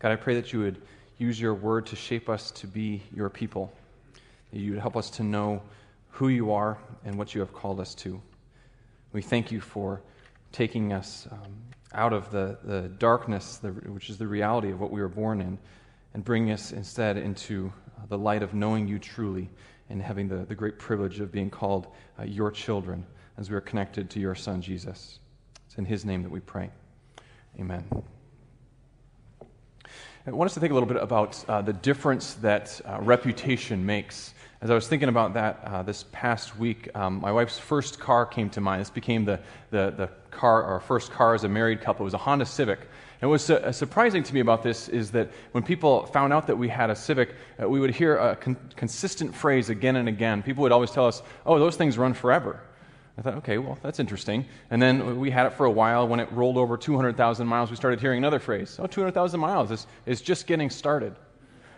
God, I pray that you would use your word to shape us to be your people, that you would help us to know who you are and what you have called us to. We thank you for taking us um, out of the, the darkness, the, which is the reality of what we were born in, and bringing us instead into uh, the light of knowing you truly and having the, the great privilege of being called uh, your children as we are connected to your Son, Jesus. It's in his name that we pray. Amen. I want us to think a little bit about uh, the difference that uh, reputation makes. As I was thinking about that uh, this past week, um, my wife's first car came to mind. This became the, the, the car, our first car as a married couple. It was a Honda Civic. And what's uh, surprising to me about this is that when people found out that we had a Civic, uh, we would hear a con- consistent phrase again and again. People would always tell us, oh, those things run forever. I thought, okay, well, that's interesting. And then we had it for a while. When it rolled over 200,000 miles, we started hearing another phrase. Oh, 200,000 miles is, is just getting started.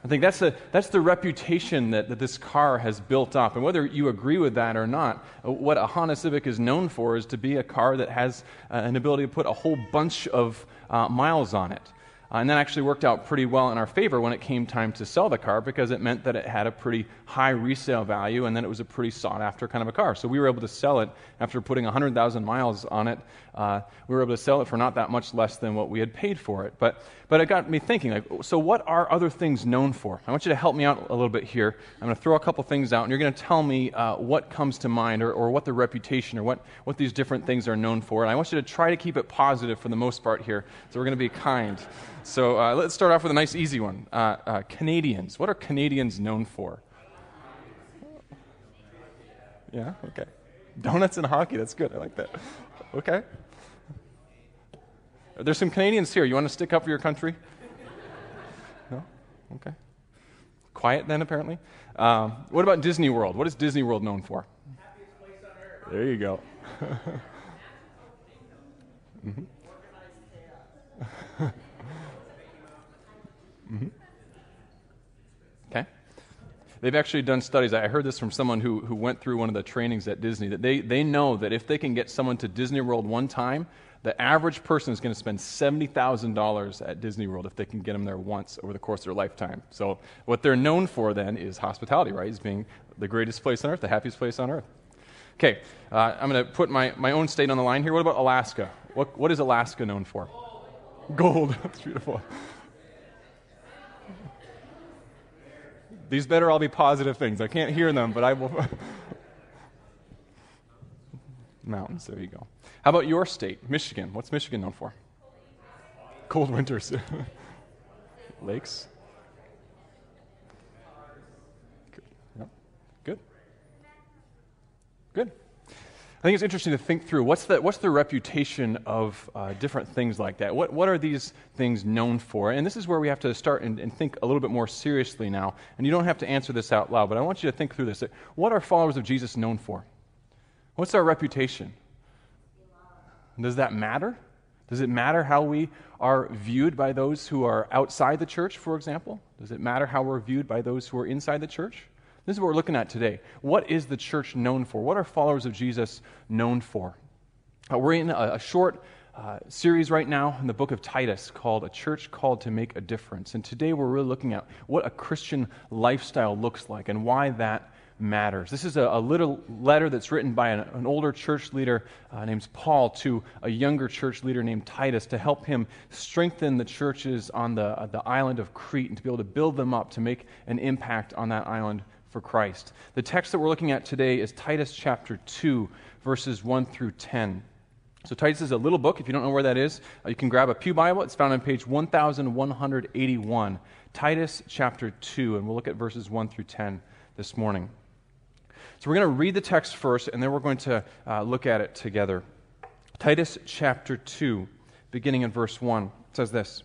I think that's the, that's the reputation that, that this car has built up. And whether you agree with that or not, what a Honda Civic is known for is to be a car that has uh, an ability to put a whole bunch of uh, miles on it. Uh, and that actually worked out pretty well in our favor when it came time to sell the car because it meant that it had a pretty high resale value and then it was a pretty sought after kind of a car. So we were able to sell it after putting 100,000 miles on it. Uh, we were able to sell it for not that much less than what we had paid for it. But, but it got me thinking, like, so what are other things known for? I want you to help me out a little bit here. I'm going to throw a couple things out and you're going to tell me uh, what comes to mind or, or what the reputation or what, what these different things are known for. And I want you to try to keep it positive for the most part here. So we're going to be kind. So uh, let's start off with a nice, easy one. Uh, uh, Canadians. What are Canadians known for? Yeah, okay. Donuts and hockey. That's good. I like that. Okay. There's some Canadians here. You want to stick up for your country? No? Okay. Quiet then, apparently. Um, what about Disney World? What is Disney World known for? There you go. mm-hmm. Mm-hmm. Okay. They've actually done studies. I heard this from someone who, who went through one of the trainings at Disney that they, they know that if they can get someone to Disney World one time, the average person is going to spend $70,000 at Disney World if they can get them there once over the course of their lifetime. So, what they're known for then is hospitality, right? As being the greatest place on earth, the happiest place on earth. Okay, uh, I'm going to put my, my own state on the line here. What about Alaska? What, what is Alaska known for? Gold. That's beautiful. These better all be positive things. I can't hear them, but I will. Mountains, there you go. How about your state, Michigan? What's Michigan known for? Cold winters. Lakes? Good. Yep. Good. Good. I think it's interesting to think through what's the, what's the reputation of uh, different things like that? What, what are these things known for? And this is where we have to start and, and, think a little bit more seriously now. And you don't have to answer this out loud, but I want you to think through this. What are followers of Jesus known for? What's our reputation? Does that matter? Does it matter how we are viewed by those who are outside the church, for example? Does it matter how we're viewed by those who are inside the church? This is what we're looking at today. What is the church known for? What are followers of Jesus known for? Uh, we're in a, a short uh, series right now in the book of Titus called A Church Called to Make a Difference. And today we're really looking at what a Christian lifestyle looks like and why that matters. This is a, a little letter that's written by an, an older church leader uh, named Paul to a younger church leader named Titus to help him strengthen the churches on the, uh, the island of Crete and to be able to build them up to make an impact on that island for Christ. The text that we're looking at today is Titus chapter 2, verses 1 through 10. So, Titus is a little book. If you don't know where that is, uh, you can grab a Pew Bible. It's found on page 1181. Titus chapter 2, and we'll look at verses 1 through 10 this morning. So, we're going to read the text first, and then we're going to uh, look at it together. Titus chapter 2, beginning in verse 1, says this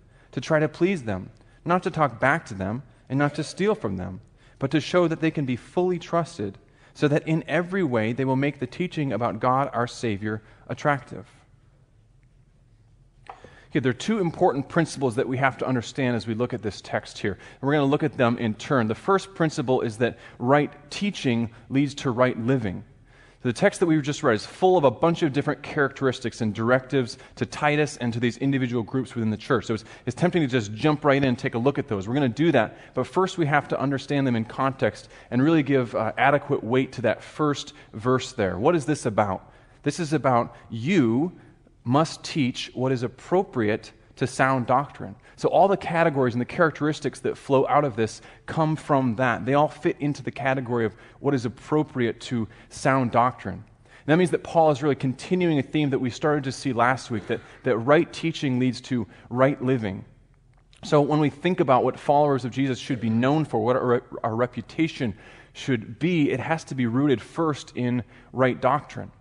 to try to please them, not to talk back to them, and not to steal from them, but to show that they can be fully trusted, so that in every way they will make the teaching about God our Savior attractive. Okay, there are two important principles that we have to understand as we look at this text here. And we're going to look at them in turn. The first principle is that right teaching leads to right living. The text that we just read is full of a bunch of different characteristics and directives to Titus and to these individual groups within the church. So it's, it's tempting to just jump right in and take a look at those. We're going to do that, but first we have to understand them in context and really give uh, adequate weight to that first verse there. What is this about? This is about you must teach what is appropriate to sound doctrine. So, all the categories and the characteristics that flow out of this come from that. They all fit into the category of what is appropriate to sound doctrine. And that means that Paul is really continuing a theme that we started to see last week that, that right teaching leads to right living. So, when we think about what followers of Jesus should be known for, what our, our reputation should be, it has to be rooted first in right doctrine.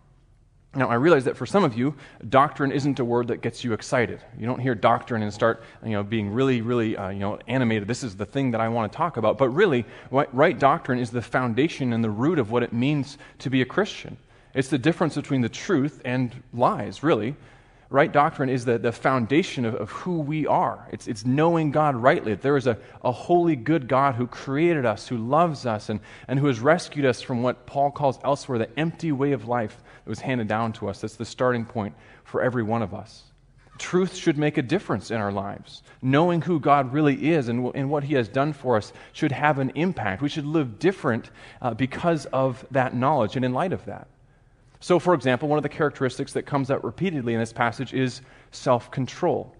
Now, I realize that for some of you, doctrine isn't a word that gets you excited. You don't hear doctrine and start, you know, being really, really, uh, you know, animated. This is the thing that I want to talk about. But really, right doctrine is the foundation and the root of what it means to be a Christian. It's the difference between the truth and lies, really right doctrine is the, the foundation of, of who we are. It's, it's knowing God rightly. There is a, a holy, good God who created us, who loves us, and, and who has rescued us from what Paul calls elsewhere the empty way of life that was handed down to us. That's the starting point for every one of us. Truth should make a difference in our lives. Knowing who God really is and, and what He has done for us should have an impact. We should live different uh, because of that knowledge and in light of that. So, for example, one of the characteristics that comes up repeatedly in this passage is self control.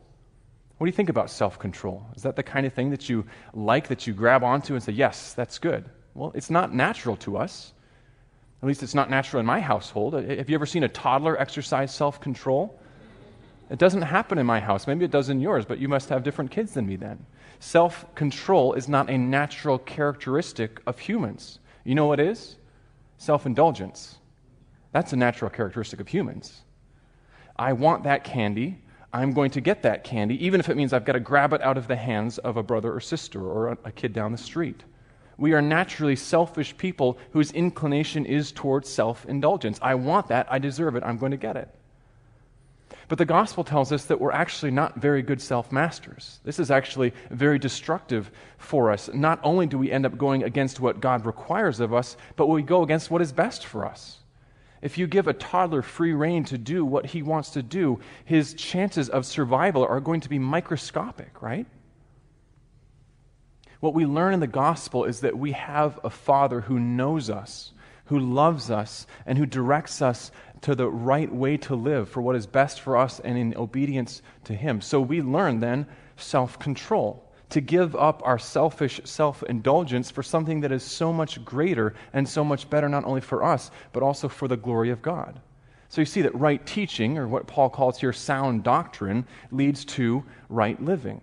What do you think about self control? Is that the kind of thing that you like, that you grab onto and say, yes, that's good? Well, it's not natural to us. At least it's not natural in my household. Have you ever seen a toddler exercise self control? It doesn't happen in my house. Maybe it does in yours, but you must have different kids than me then. Self control is not a natural characteristic of humans. You know what is? Self indulgence. That's a natural characteristic of humans. I want that candy. I'm going to get that candy, even if it means I've got to grab it out of the hands of a brother or sister or a kid down the street. We are naturally selfish people whose inclination is towards self indulgence. I want that. I deserve it. I'm going to get it. But the gospel tells us that we're actually not very good self masters. This is actually very destructive for us. Not only do we end up going against what God requires of us, but we go against what is best for us. If you give a toddler free rein to do what he wants to do, his chances of survival are going to be microscopic, right? What we learn in the gospel is that we have a father who knows us, who loves us, and who directs us to the right way to live for what is best for us and in obedience to him. So we learn then self control to give up our selfish self indulgence for something that is so much greater and so much better, not only for us, but also for the glory of God. So you see that right teaching, or what Paul calls here sound doctrine, leads to right living.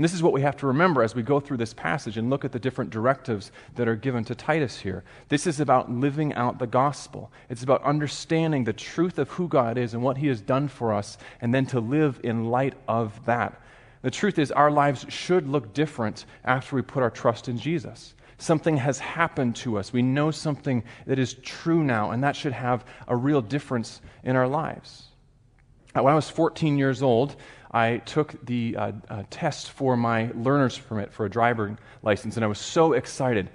And this is what we have to remember as we go through this passage and look at the different directives that are given to Titus here. This is about living out the gospel. It's about understanding the truth of who God is and what he has done for us, and then to live in light of that. The truth is, our lives should look different after we put our trust in Jesus. Something has happened to us. We know something that is true now, and that should have a real difference in our lives. When I was 14 years old, I took the uh, uh, test for my learner's permit for a driving license, and I was so excited,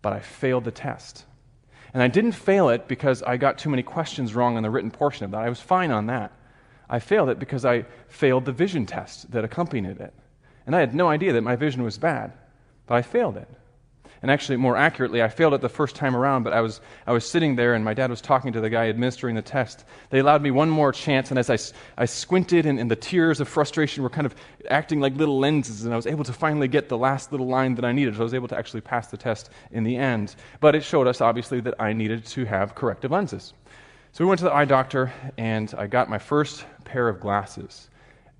but I failed the test. And I didn't fail it because I got too many questions wrong on the written portion of that. I was fine on that. I failed it because I failed the vision test that accompanied it. And I had no idea that my vision was bad, but I failed it. And actually, more accurately, I failed it the first time around, but I was, I was sitting there and my dad was talking to the guy administering the test. They allowed me one more chance, and as I, I squinted and, and the tears of frustration were kind of acting like little lenses, and I was able to finally get the last little line that I needed. So I was able to actually pass the test in the end. But it showed us, obviously, that I needed to have corrective lenses. So we went to the eye doctor, and I got my first pair of glasses.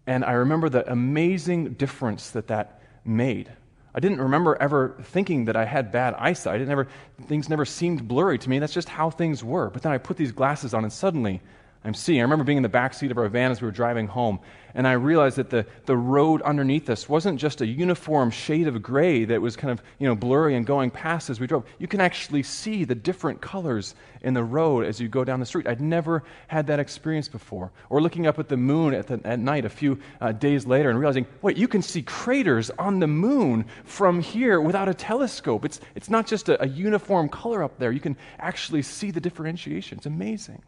And I remember the amazing difference that that made. I didn't remember ever thinking that I had bad eyesight. It never, things never seemed blurry to me. That's just how things were. But then I put these glasses on, and suddenly I'm seeing. I remember being in the back seat of our van as we were driving home, and I realized that the, the road underneath us wasn't just a uniform shade of gray that was kind of you know, blurry and going past as we drove. You can actually see the different colors in the road as you go down the street. I'd never had that experience before. Or looking up at the moon at, the, at night a few uh, days later and realizing, wait, you can see craters on the moon from here without a telescope. It's, it's not just a, a uniform color up there. You can actually see the differentiation. It's amazing.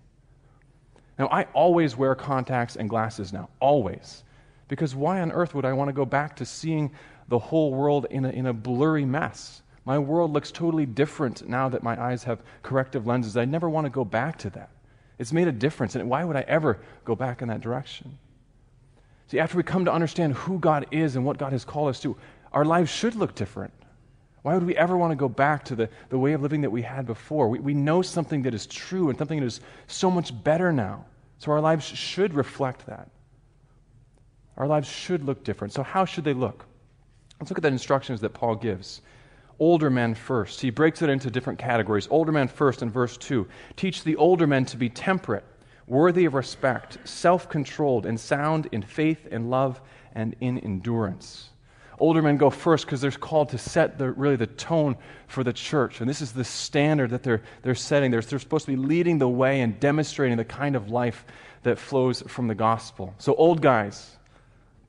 Now, I always wear contacts and glasses now, always. Because why on earth would I want to go back to seeing the whole world in a, in a blurry mess? My world looks totally different now that my eyes have corrective lenses. I never want to go back to that. It's made a difference, and why would I ever go back in that direction? See, after we come to understand who God is and what God has called us to, our lives should look different. Why would we ever want to go back to the, the way of living that we had before? We, we know something that is true and something that is so much better now. So our lives should reflect that. Our lives should look different. So, how should they look? Let's look at the instructions that Paul gives. Older men first. He breaks it into different categories. Older men first in verse 2. Teach the older men to be temperate, worthy of respect, self controlled, and sound in faith and love and in endurance older men go first because they're called to set the, really the tone for the church. And this is the standard that they're, they're setting. They're, they're supposed to be leading the way and demonstrating the kind of life that flows from the gospel. So, old guys,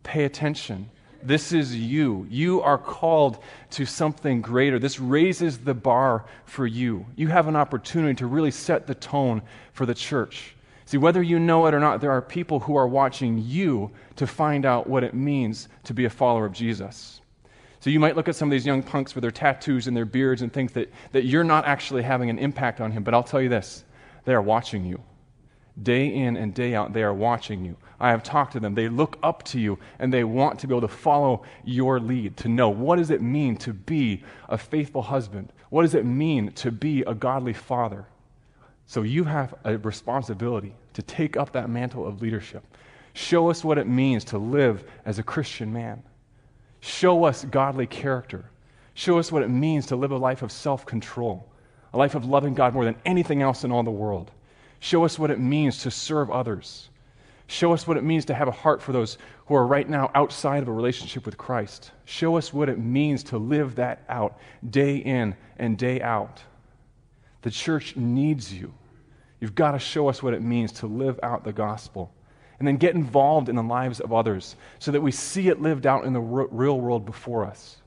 pay attention. This is you. You are called to something greater. This raises the bar for you. You have an opportunity to really set the tone for the church. See, whether you know it or not, there are people who are watching you to find out what it means to be a follower of Jesus. So you might look at some of these young punks with their tattoos and their beards and think that, that you're not actually having an impact on him. But I'll tell you this they are watching you. Day in and day out, they are watching you. I have talked to them. They look up to you and they want to be able to follow your lead, to know what does it mean to be a faithful husband? What does it mean to be a godly father? So you have a responsibility to take up that mantle of leadership. Show us what it means to live as a Christian man. Show us godly character. Show us what it means to live a life of self control, a life of loving God more than anything else in all the world. Show us what it means to serve others. Show us what it means to have a heart for those who are right now outside of a relationship with Christ. Show us what it means to live that out day in and day out. The church needs you. You've got to show us what it means to live out the gospel. And then get involved in the lives of others so that we see it lived out in the real world before us.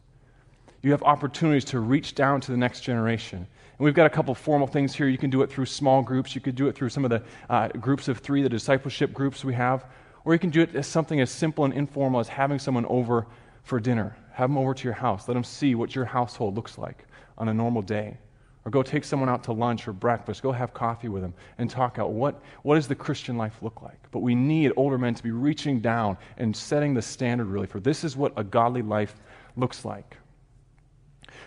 You have opportunities to reach down to the next generation. And we've got a couple formal things here. You can do it through small groups. You could do it through some of the uh, groups of three, the discipleship groups we have. Or you can do it as something as simple and informal as having someone over for dinner. Have them over to your house. Let them see what your household looks like on a normal day. Or go take someone out to lunch or breakfast. Go have coffee with them and talk out what, what does the Christian life look like. But we need older men to be reaching down and setting the standard really for this is what a godly life looks like.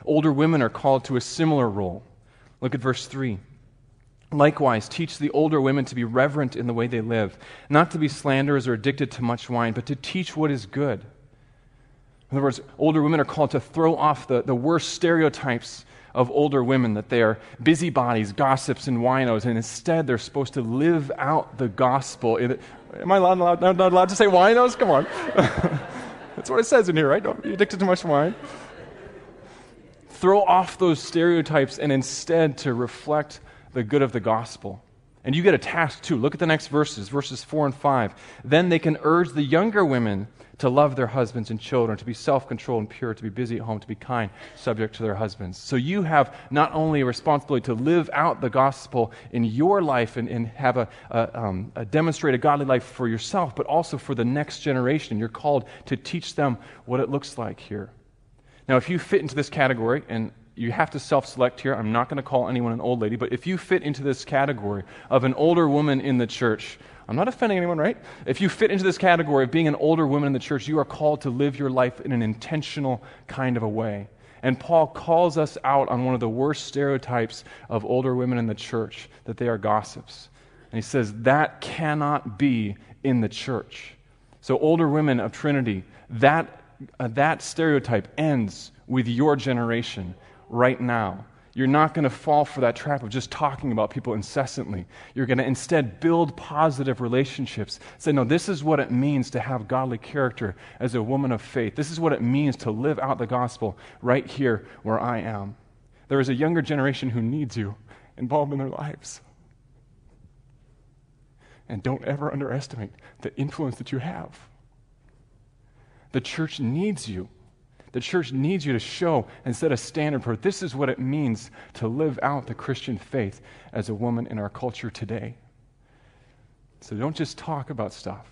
Older women are called to a similar role. Look at verse 3. Likewise, teach the older women to be reverent in the way they live, not to be slanderers or addicted to much wine, but to teach what is good. In other words, older women are called to throw off the, the worst stereotypes of older women that they are busybodies, gossips, and winos, and instead they're supposed to live out the gospel. Am I allowed, not allowed to say winos? Come on. That's what it says in here, right? Don't be addicted to much wine. Throw off those stereotypes and instead to reflect the good of the gospel. And you get a task too. Look at the next verses, verses 4 and 5. Then they can urge the younger women to love their husbands and children, to be self controlled and pure, to be busy at home, to be kind, subject to their husbands. So you have not only a responsibility to live out the gospel in your life and, and have a, a, um, a demonstrate a godly life for yourself, but also for the next generation. You're called to teach them what it looks like here. Now, if you fit into this category, and you have to self select here. I'm not going to call anyone an old lady, but if you fit into this category of an older woman in the church, I'm not offending anyone, right? If you fit into this category of being an older woman in the church, you are called to live your life in an intentional kind of a way. And Paul calls us out on one of the worst stereotypes of older women in the church that they are gossips. And he says that cannot be in the church. So, older women of Trinity, that, uh, that stereotype ends with your generation right now. You're not going to fall for that trap of just talking about people incessantly. You're going to instead build positive relationships. Say, no, this is what it means to have godly character as a woman of faith. This is what it means to live out the gospel right here where I am. There is a younger generation who needs you involved in their lives. And don't ever underestimate the influence that you have. The church needs you. The church needs you to show and set a standard for this is what it means to live out the Christian faith as a woman in our culture today. So don't just talk about stuff.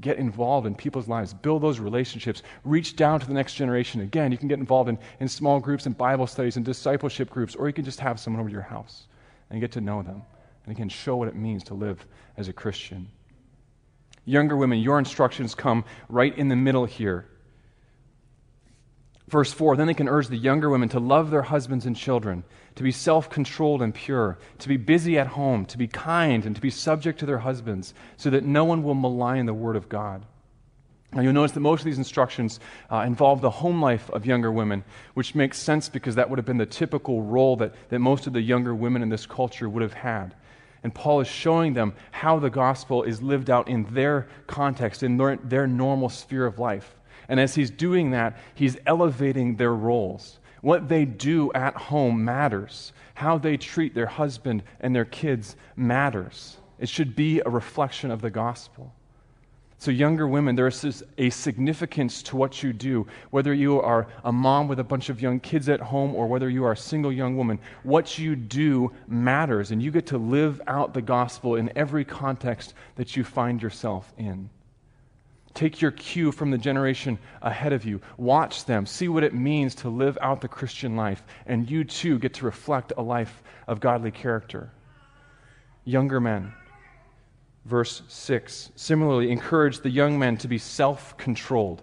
Get involved in people's lives. Build those relationships. Reach down to the next generation. Again, you can get involved in, in small groups and Bible studies and discipleship groups, or you can just have someone over to your house and get to know them. And again, show what it means to live as a Christian. Younger women, your instructions come right in the middle here. Verse 4 Then they can urge the younger women to love their husbands and children, to be self controlled and pure, to be busy at home, to be kind, and to be subject to their husbands, so that no one will malign the word of God. Now, you'll notice that most of these instructions uh, involve the home life of younger women, which makes sense because that would have been the typical role that, that most of the younger women in this culture would have had. And Paul is showing them how the gospel is lived out in their context, in their, their normal sphere of life. And as he's doing that, he's elevating their roles. What they do at home matters. How they treat their husband and their kids matters. It should be a reflection of the gospel. So, younger women, there is a significance to what you do. Whether you are a mom with a bunch of young kids at home or whether you are a single young woman, what you do matters. And you get to live out the gospel in every context that you find yourself in. Take your cue from the generation ahead of you. Watch them. See what it means to live out the Christian life. And you too get to reflect a life of godly character. Younger men, verse 6. Similarly, encourage the young men to be self controlled.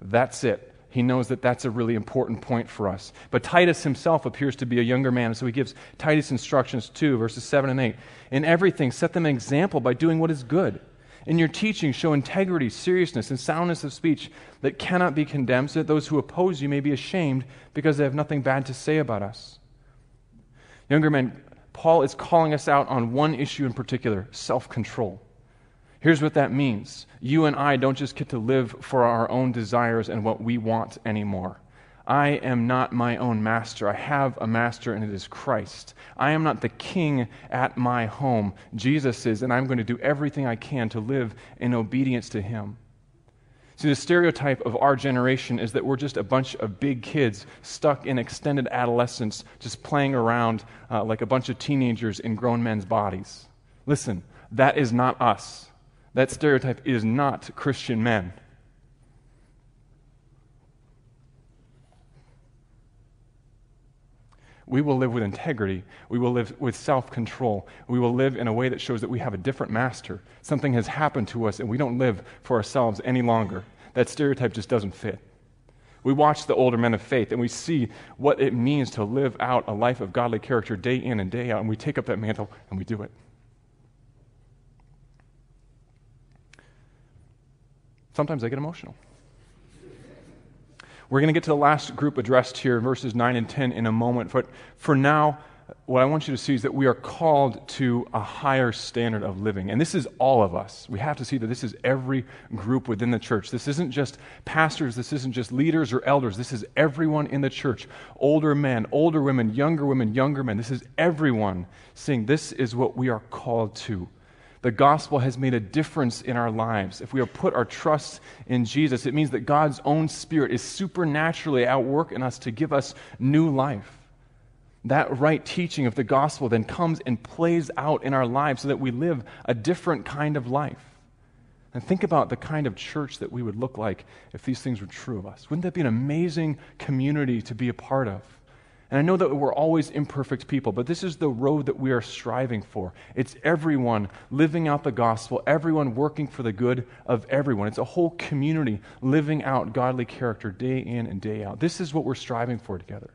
That's it. He knows that that's a really important point for us. But Titus himself appears to be a younger man, so he gives Titus instructions too, verses 7 and 8. In everything, set them an example by doing what is good in your teaching, show integrity, seriousness, and soundness of speech that cannot be condemned, so that those who oppose you may be ashamed because they have nothing bad to say about us. Younger men, Paul is calling us out on one issue in particular self control. Here's what that means you and I don't just get to live for our own desires and what we want anymore. I am not my own master. I have a master, and it is Christ. I am not the king at my home. Jesus is, and I'm going to do everything I can to live in obedience to him. See, the stereotype of our generation is that we're just a bunch of big kids stuck in extended adolescence, just playing around uh, like a bunch of teenagers in grown men's bodies. Listen, that is not us. That stereotype is not Christian men. We will live with integrity. We will live with self control. We will live in a way that shows that we have a different master. Something has happened to us, and we don't live for ourselves any longer. That stereotype just doesn't fit. We watch the older men of faith and we see what it means to live out a life of godly character day in and day out, and we take up that mantle and we do it. Sometimes I get emotional. We're going to get to the last group addressed here, verses 9 and 10, in a moment. But for now, what I want you to see is that we are called to a higher standard of living. And this is all of us. We have to see that this is every group within the church. This isn't just pastors, this isn't just leaders or elders. This is everyone in the church older men, older women, younger women, younger men. This is everyone saying this is what we are called to the gospel has made a difference in our lives. If we have put our trust in Jesus, it means that God's own Spirit is supernaturally at work in us to give us new life. That right teaching of the gospel then comes and plays out in our lives so that we live a different kind of life. And think about the kind of church that we would look like if these things were true of us. Wouldn't that be an amazing community to be a part of? And I know that we're always imperfect people, but this is the road that we are striving for. It's everyone living out the gospel, everyone working for the good of everyone. It's a whole community living out godly character day in and day out. This is what we're striving for together.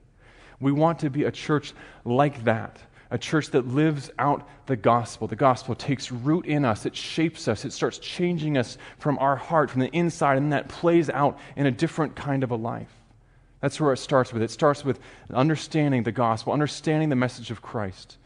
We want to be a church like that, a church that lives out the gospel. The gospel takes root in us, it shapes us, it starts changing us from our heart, from the inside, and that plays out in a different kind of a life. That's where it starts with. It starts with understanding the gospel, understanding the message of Christ,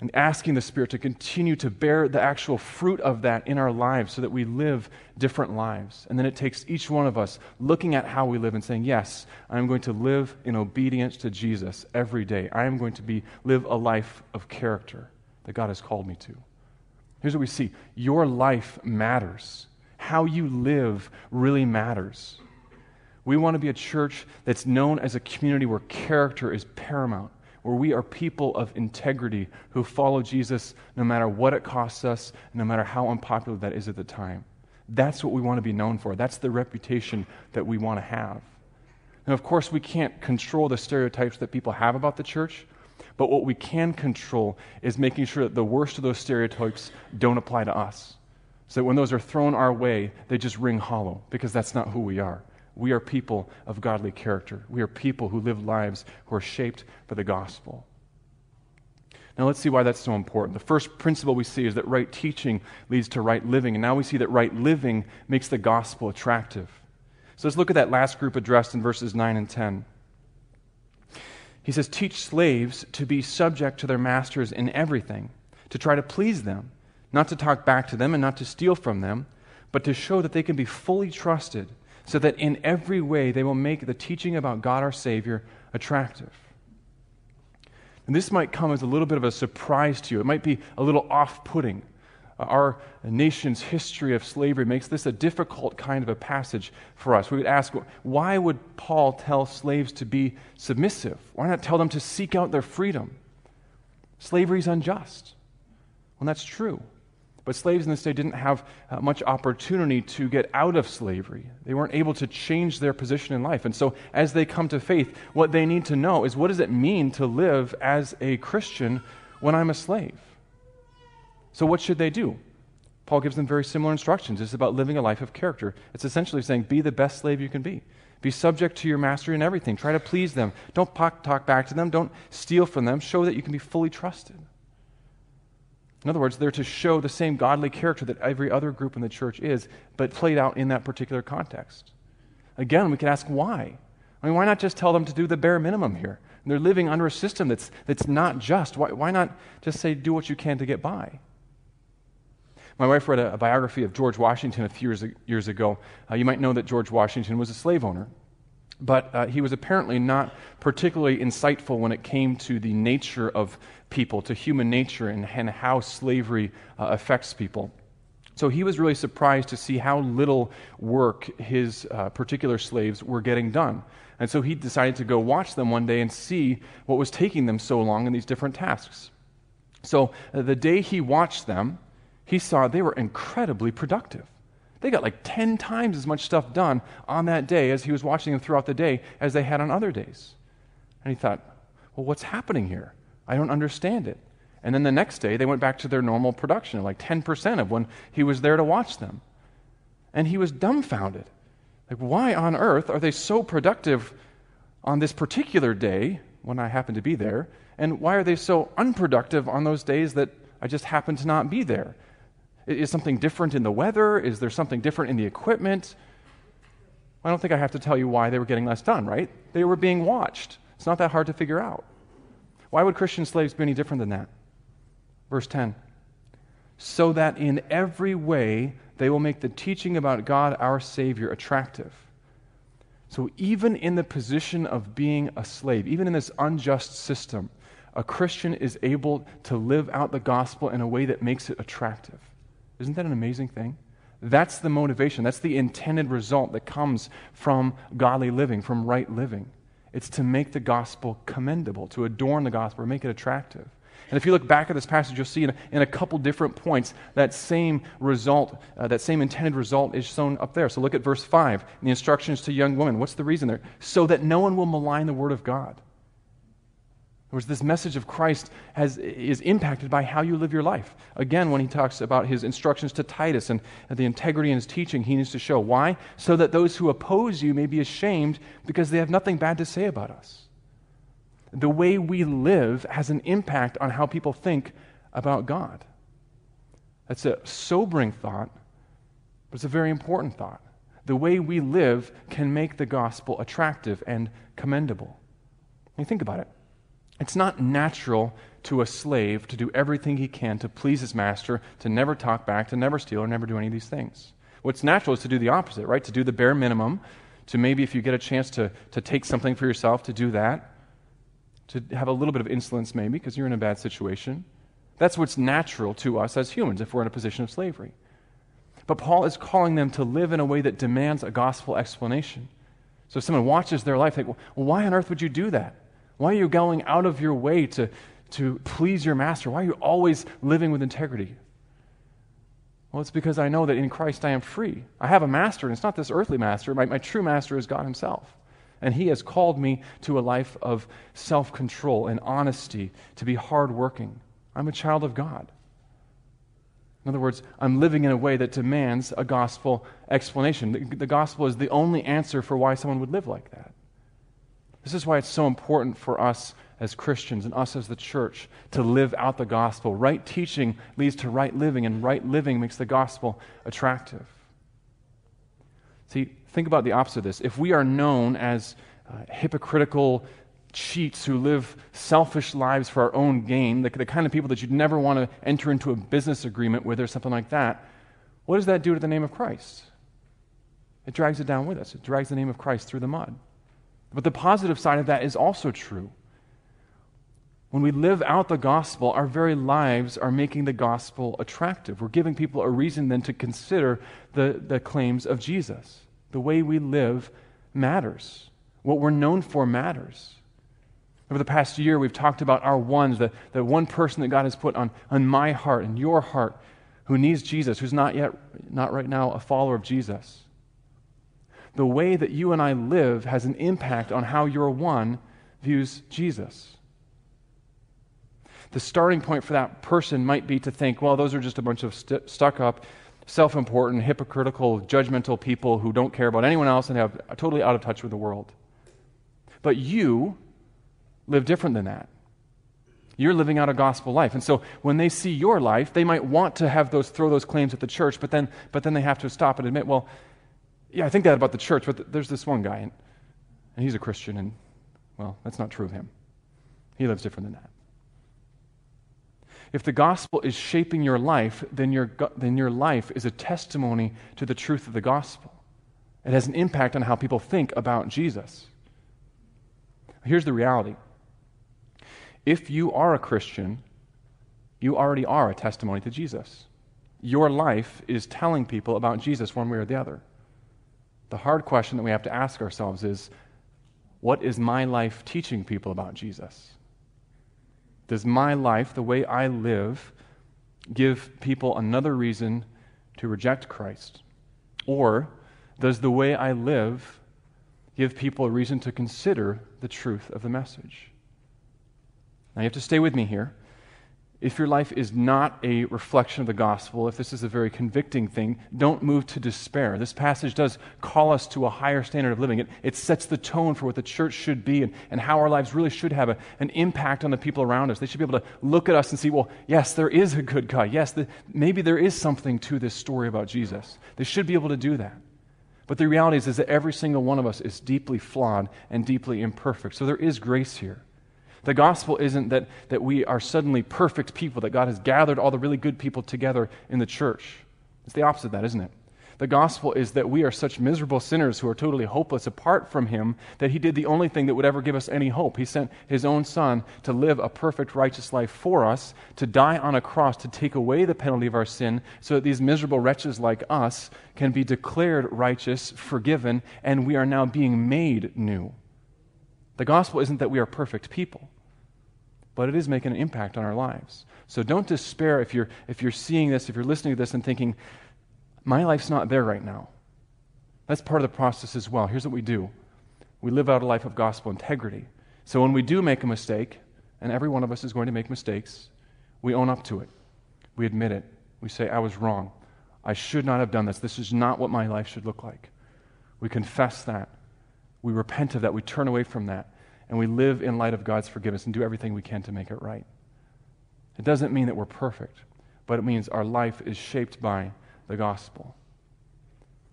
and asking the Spirit to continue to bear the actual fruit of that in our lives so that we live different lives. And then it takes each one of us looking at how we live and saying, Yes, I'm going to live in obedience to Jesus every day. I am going to be, live a life of character that God has called me to. Here's what we see your life matters. How you live really matters. We want to be a church that's known as a community where character is paramount, where we are people of integrity who follow Jesus no matter what it costs us, no matter how unpopular that is at the time. That's what we want to be known for. That's the reputation that we want to have. Of course, we can't control the stereotypes that people have about the church, but what we can control is making sure that the worst of those stereotypes don't apply to us. So that when those are thrown our way, they just ring hollow, because that's not who we are. We are people of godly character. We are people who live lives who are shaped by the gospel. Now, let's see why that's so important. The first principle we see is that right teaching leads to right living. And now we see that right living makes the gospel attractive. So let's look at that last group addressed in verses 9 and 10. He says, Teach slaves to be subject to their masters in everything, to try to please them, not to talk back to them and not to steal from them, but to show that they can be fully trusted so that in every way they will make the teaching about God our Savior attractive. And this might come as a little bit of a surprise to you. It might be a little off putting. Uh, our nation's history of slavery makes this a difficult kind of a passage for us. We would ask, why would Paul tell slaves to be submissive? Why not tell them to seek out their freedom? Slavery is unjust. Well, that's true. But slaves in this day didn't have uh, much opportunity to get out of slavery. They weren't able to change their position in life. And so, as they come to faith, what they need to know is what does it mean to live as a Christian when I'm a slave? So, what should they do? Paul gives them very similar instructions. It's about living a life of character. It's essentially saying, be the best slave you can be. Be subject to your master in everything. Try to please them. Don't talk back to them. Don't steal from them. Show that you can be fully trusted. In other words, they're to show the same godly character that every other group in the church is, but played out in that particular context. Again, we can ask why. I mean, why not just tell them to do the bare minimum here? And they're living under a system that's, that's not just. Why, why not just say, do what you can to get by? My wife read a, a biography of George Washington a few years, years ago. Uh, you might know that George Washington was a slave owner but uh, he was apparently not particularly insightful when it came to the nature of people, to human nature, and, and how slavery uh, affects people. So he was really surprised to see how little work his uh, particular slaves were getting done. And so he decided to go watch them one day and see what was taking them so long in these different tasks. So uh, the day he watched them, he saw they were incredibly productive. They got like 10 times as much stuff done on that day as he was watching them throughout the day as they had on other days. And he thought, well, what's happening here? I don't understand it. And then the next day, they went back to their normal production, like 10% of when he was there to watch them. And he was dumbfounded. Like, why on earth are they so productive on this particular day when I happen to be there? And why are they so unproductive on those days that I just happen to not be there? Is something different in the weather? Is there something different in the equipment? I don't think I have to tell you why they were getting less done, right? They were being watched. It's not that hard to figure out. Why would Christian slaves be any different than that? Verse 10 So that in every way they will make the teaching about God our Savior attractive. So, even in the position of being a slave, even in this unjust system, a Christian is able to live out the gospel in a way that makes it attractive. Isn't that an amazing thing? That's the motivation. That's the intended result that comes from godly living, from right living. It's to make the gospel commendable, to adorn the gospel, or make it attractive. And if you look back at this passage, you'll see in a, in a couple different points that same result, uh, that same intended result is shown up there. So look at verse 5, the instructions to young women. What's the reason there? So that no one will malign the word of God. Words, this message of Christ has, is impacted by how you live your life. Again, when he talks about his instructions to Titus and the integrity in his teaching, he needs to show. Why? So that those who oppose you may be ashamed because they have nothing bad to say about us. The way we live has an impact on how people think about God. That's a sobering thought, but it's a very important thought. The way we live can make the gospel attractive and commendable. I mean, think about it. It's not natural to a slave to do everything he can to please his master, to never talk back, to never steal, or never do any of these things. What's natural is to do the opposite, right? To do the bare minimum, to maybe if you get a chance to, to take something for yourself, to do that, to have a little bit of insolence maybe because you're in a bad situation. That's what's natural to us as humans if we're in a position of slavery. But Paul is calling them to live in a way that demands a gospel explanation. So if someone watches their life, they go, well, why on earth would you do that? Why are you going out of your way to, to please your master? Why are you always living with integrity? Well, it's because I know that in Christ I am free. I have a master, and it's not this earthly master. My, my true master is God Himself. And He has called me to a life of self control and honesty, to be hardworking. I'm a child of God. In other words, I'm living in a way that demands a gospel explanation. The, the gospel is the only answer for why someone would live like that. This is why it's so important for us as Christians and us as the church to live out the gospel. Right teaching leads to right living, and right living makes the gospel attractive. See, think about the opposite of this. If we are known as uh, hypocritical cheats who live selfish lives for our own gain, the, the kind of people that you'd never want to enter into a business agreement with or something like that, what does that do to the name of Christ? It drags it down with us, it drags the name of Christ through the mud. But the positive side of that is also true. When we live out the gospel, our very lives are making the gospel attractive. We're giving people a reason then to consider the, the claims of Jesus. The way we live matters. What we're known for matters. Over the past year, we've talked about our ones, the, the one person that God has put on, on my heart and your heart who needs Jesus, who's not yet, not right now, a follower of Jesus the way that you and I live has an impact on how your one views Jesus. The starting point for that person might be to think, well, those are just a bunch of st- stuck up, self important, hypocritical, judgmental people who don't care about anyone else and have uh, totally out of touch with the world. But you live different than that. You're living out a gospel life. And so when they see your life, they might want to have those throw those claims at the church, but then but then they have to stop and admit, well, yeah, I think that about the church, but there's this one guy, and, and he's a Christian, and, well, that's not true of him. He lives different than that. If the gospel is shaping your life, then your, then your life is a testimony to the truth of the gospel. It has an impact on how people think about Jesus. Here's the reality if you are a Christian, you already are a testimony to Jesus. Your life is telling people about Jesus one way or the other. The hard question that we have to ask ourselves is what is my life teaching people about Jesus? Does my life, the way I live, give people another reason to reject Christ? Or does the way I live give people a reason to consider the truth of the message? Now you have to stay with me here if your life is not a reflection of the gospel, if this is a very convicting thing, don't move to despair. This passage does call us to a higher standard of living. It, it sets the tone for what the church should be and, and how our lives really should have a, an impact on the people around us. They should be able to look at us and see, well, yes, there is a good God. Yes, the, maybe there is something to this story about Jesus. They should be able to do that. But the reality is, is that every single one of us is deeply flawed and deeply imperfect. So there is grace here. The gospel isn't that, that we are suddenly perfect people, that God has gathered all the really good people together in the church. It's the opposite of that, isn't it? The gospel is that we are such miserable sinners who are totally hopeless apart from Him that He did the only thing that would ever give us any hope. He sent His own Son to live a perfect, righteous life for us, to die on a cross to take away the penalty of our sin, so that these miserable wretches like us can be declared righteous, forgiven, and we are now being made new. The gospel isn't that we are perfect people, but it is making an impact on our lives. So don't despair if you're, if you're seeing this, if you're listening to this and thinking, my life's not there right now. That's part of the process as well. Here's what we do we live out a life of gospel integrity. So when we do make a mistake, And every one of us is going to make mistakes. We own up to it. We admit it. We say, I was wrong. I should not have done this. This is not what my life should look like. We confess that. We repent of that. We turn away from that. And we live in light of God's forgiveness and do everything we can to make it right. It doesn't mean that we're perfect, but it means our life is shaped by the gospel.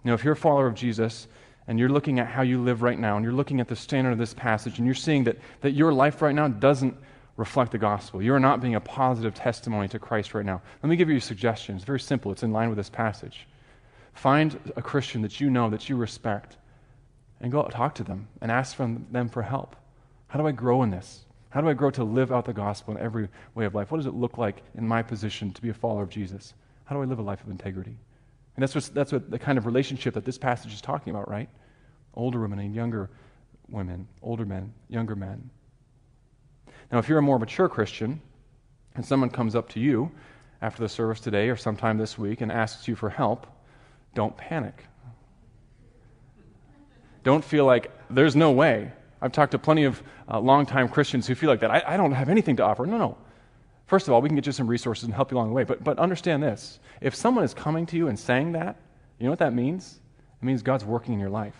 Now, if you're a follower of Jesus and you're looking at how you live right now and you're looking at the standard of this passage and you're seeing that, that your life right now doesn't reflect the gospel, you're not being a positive testimony to Christ right now, let me give you a suggestion. It's very simple, it's in line with this passage. Find a Christian that you know, that you respect, and go out and talk to them and ask from them for help. How do I grow in this? How do I grow to live out the gospel in every way of life? What does it look like in my position to be a follower of Jesus? How do I live a life of integrity? And that's that's what the kind of relationship that this passage is talking about, right? Older women and younger women, older men, younger men. Now, if you're a more mature Christian and someone comes up to you after the service today or sometime this week and asks you for help, don't panic. Don't feel like there's no way. I've talked to plenty of uh, longtime Christians who feel like that. I, I don't have anything to offer. No, no. First of all, we can get you some resources and help you along the way. But, but understand this if someone is coming to you and saying that, you know what that means? It means God's working in your life.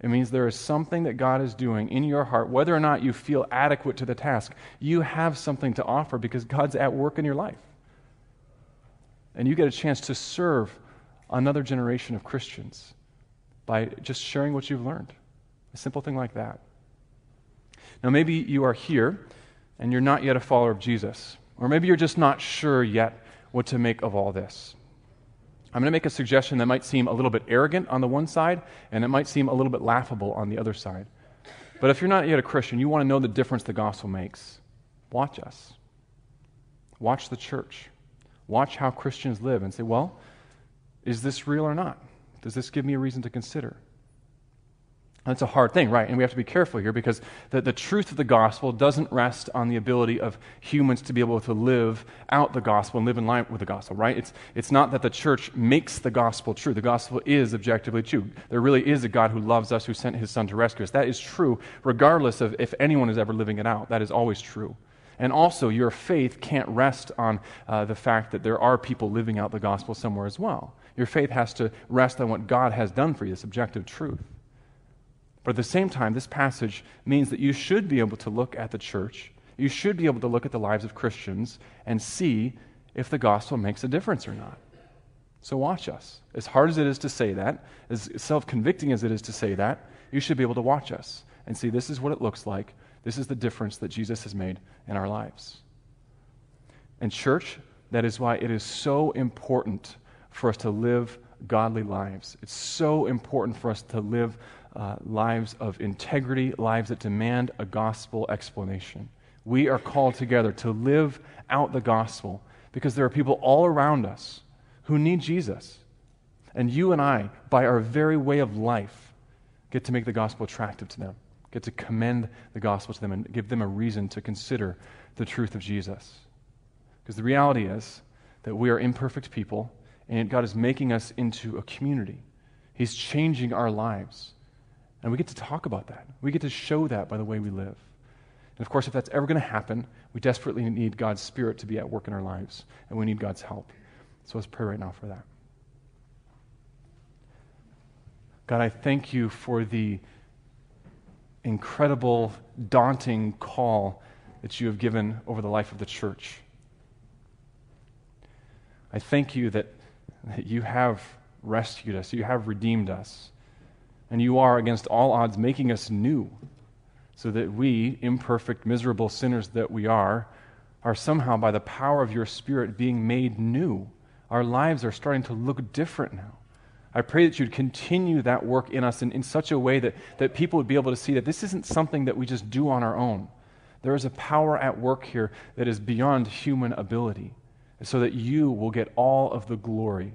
It means there is something that God is doing in your heart, whether or not you feel adequate to the task. You have something to offer because God's at work in your life. And you get a chance to serve another generation of Christians by just sharing what you've learned. A simple thing like that. Now, maybe you are here and you're not yet a follower of Jesus. Or maybe you're just not sure yet what to make of all this. I'm going to make a suggestion that might seem a little bit arrogant on the one side, and it might seem a little bit laughable on the other side. But if you're not yet a Christian, you want to know the difference the gospel makes. Watch us. Watch the church. Watch how Christians live and say, well, is this real or not? Does this give me a reason to consider? That's a hard thing, right? And we have to be careful here because the, the truth of the gospel doesn't rest on the ability of humans to be able to live out the gospel and live in line with the gospel, right? It's, it's not that the church makes the gospel true. The gospel is objectively true. There really is a God who loves us, who sent his son to rescue us. That is true, regardless of if anyone is ever living it out. That is always true. And also, your faith can't rest on uh, the fact that there are people living out the gospel somewhere as well. Your faith has to rest on what God has done for you, this objective truth. But at the same time, this passage means that you should be able to look at the church, you should be able to look at the lives of Christians and see if the gospel makes a difference or not. So watch us. As hard as it is to say that, as self convicting as it is to say that, you should be able to watch us and see this is what it looks like. This is the difference that Jesus has made in our lives. And, church, that is why it is so important for us to live godly lives. It's so important for us to live uh, lives of integrity, lives that demand a gospel explanation. We are called together to live out the gospel because there are people all around us who need Jesus. And you and I, by our very way of life, get to make the gospel attractive to them, get to commend the gospel to them, and give them a reason to consider the truth of Jesus. Because the reality is that we are imperfect people, and God is making us into a community. He's changing our lives. And we get to talk about that. We get to show that by the way we live. And of course, if that's ever going to happen, we desperately need God's Spirit to be at work in our lives, and we need God's help. So let's pray right now for that. God, I thank you for the incredible, daunting call that you have given over the life of the church. I thank you that, that you have rescued us, you have redeemed us and you are, against all odds, making us new, so that we, imperfect, miserable sinners that we are, are somehow, by the power of your Spirit, being made new. Our lives are starting to look different now. I pray that you'd continue that work in us in, in such a way that, that people would be able to see that this isn't something that we just do on our own. There is a power at work here that is beyond human ability, so that you will get all of the glory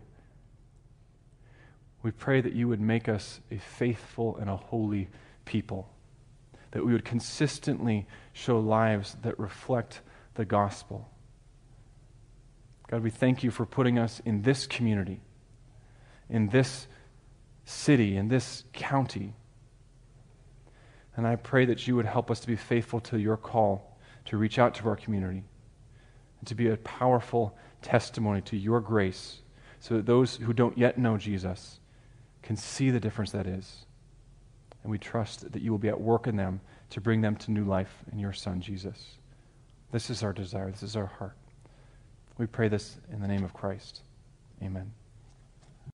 we pray that you would make us a faithful and a holy people, that we would consistently show lives that reflect the gospel. God, we thank you for putting us in this community, in this city, in this county. And I pray that you would help us to be faithful to your call to reach out to our community and to be a powerful testimony to your grace so that those who don't yet know Jesus can see the difference that is. And we trust that you will be at work in them to bring them to new life in your Son, Jesus. This is our desire. This is our heart. We pray this in the name of Christ. Amen.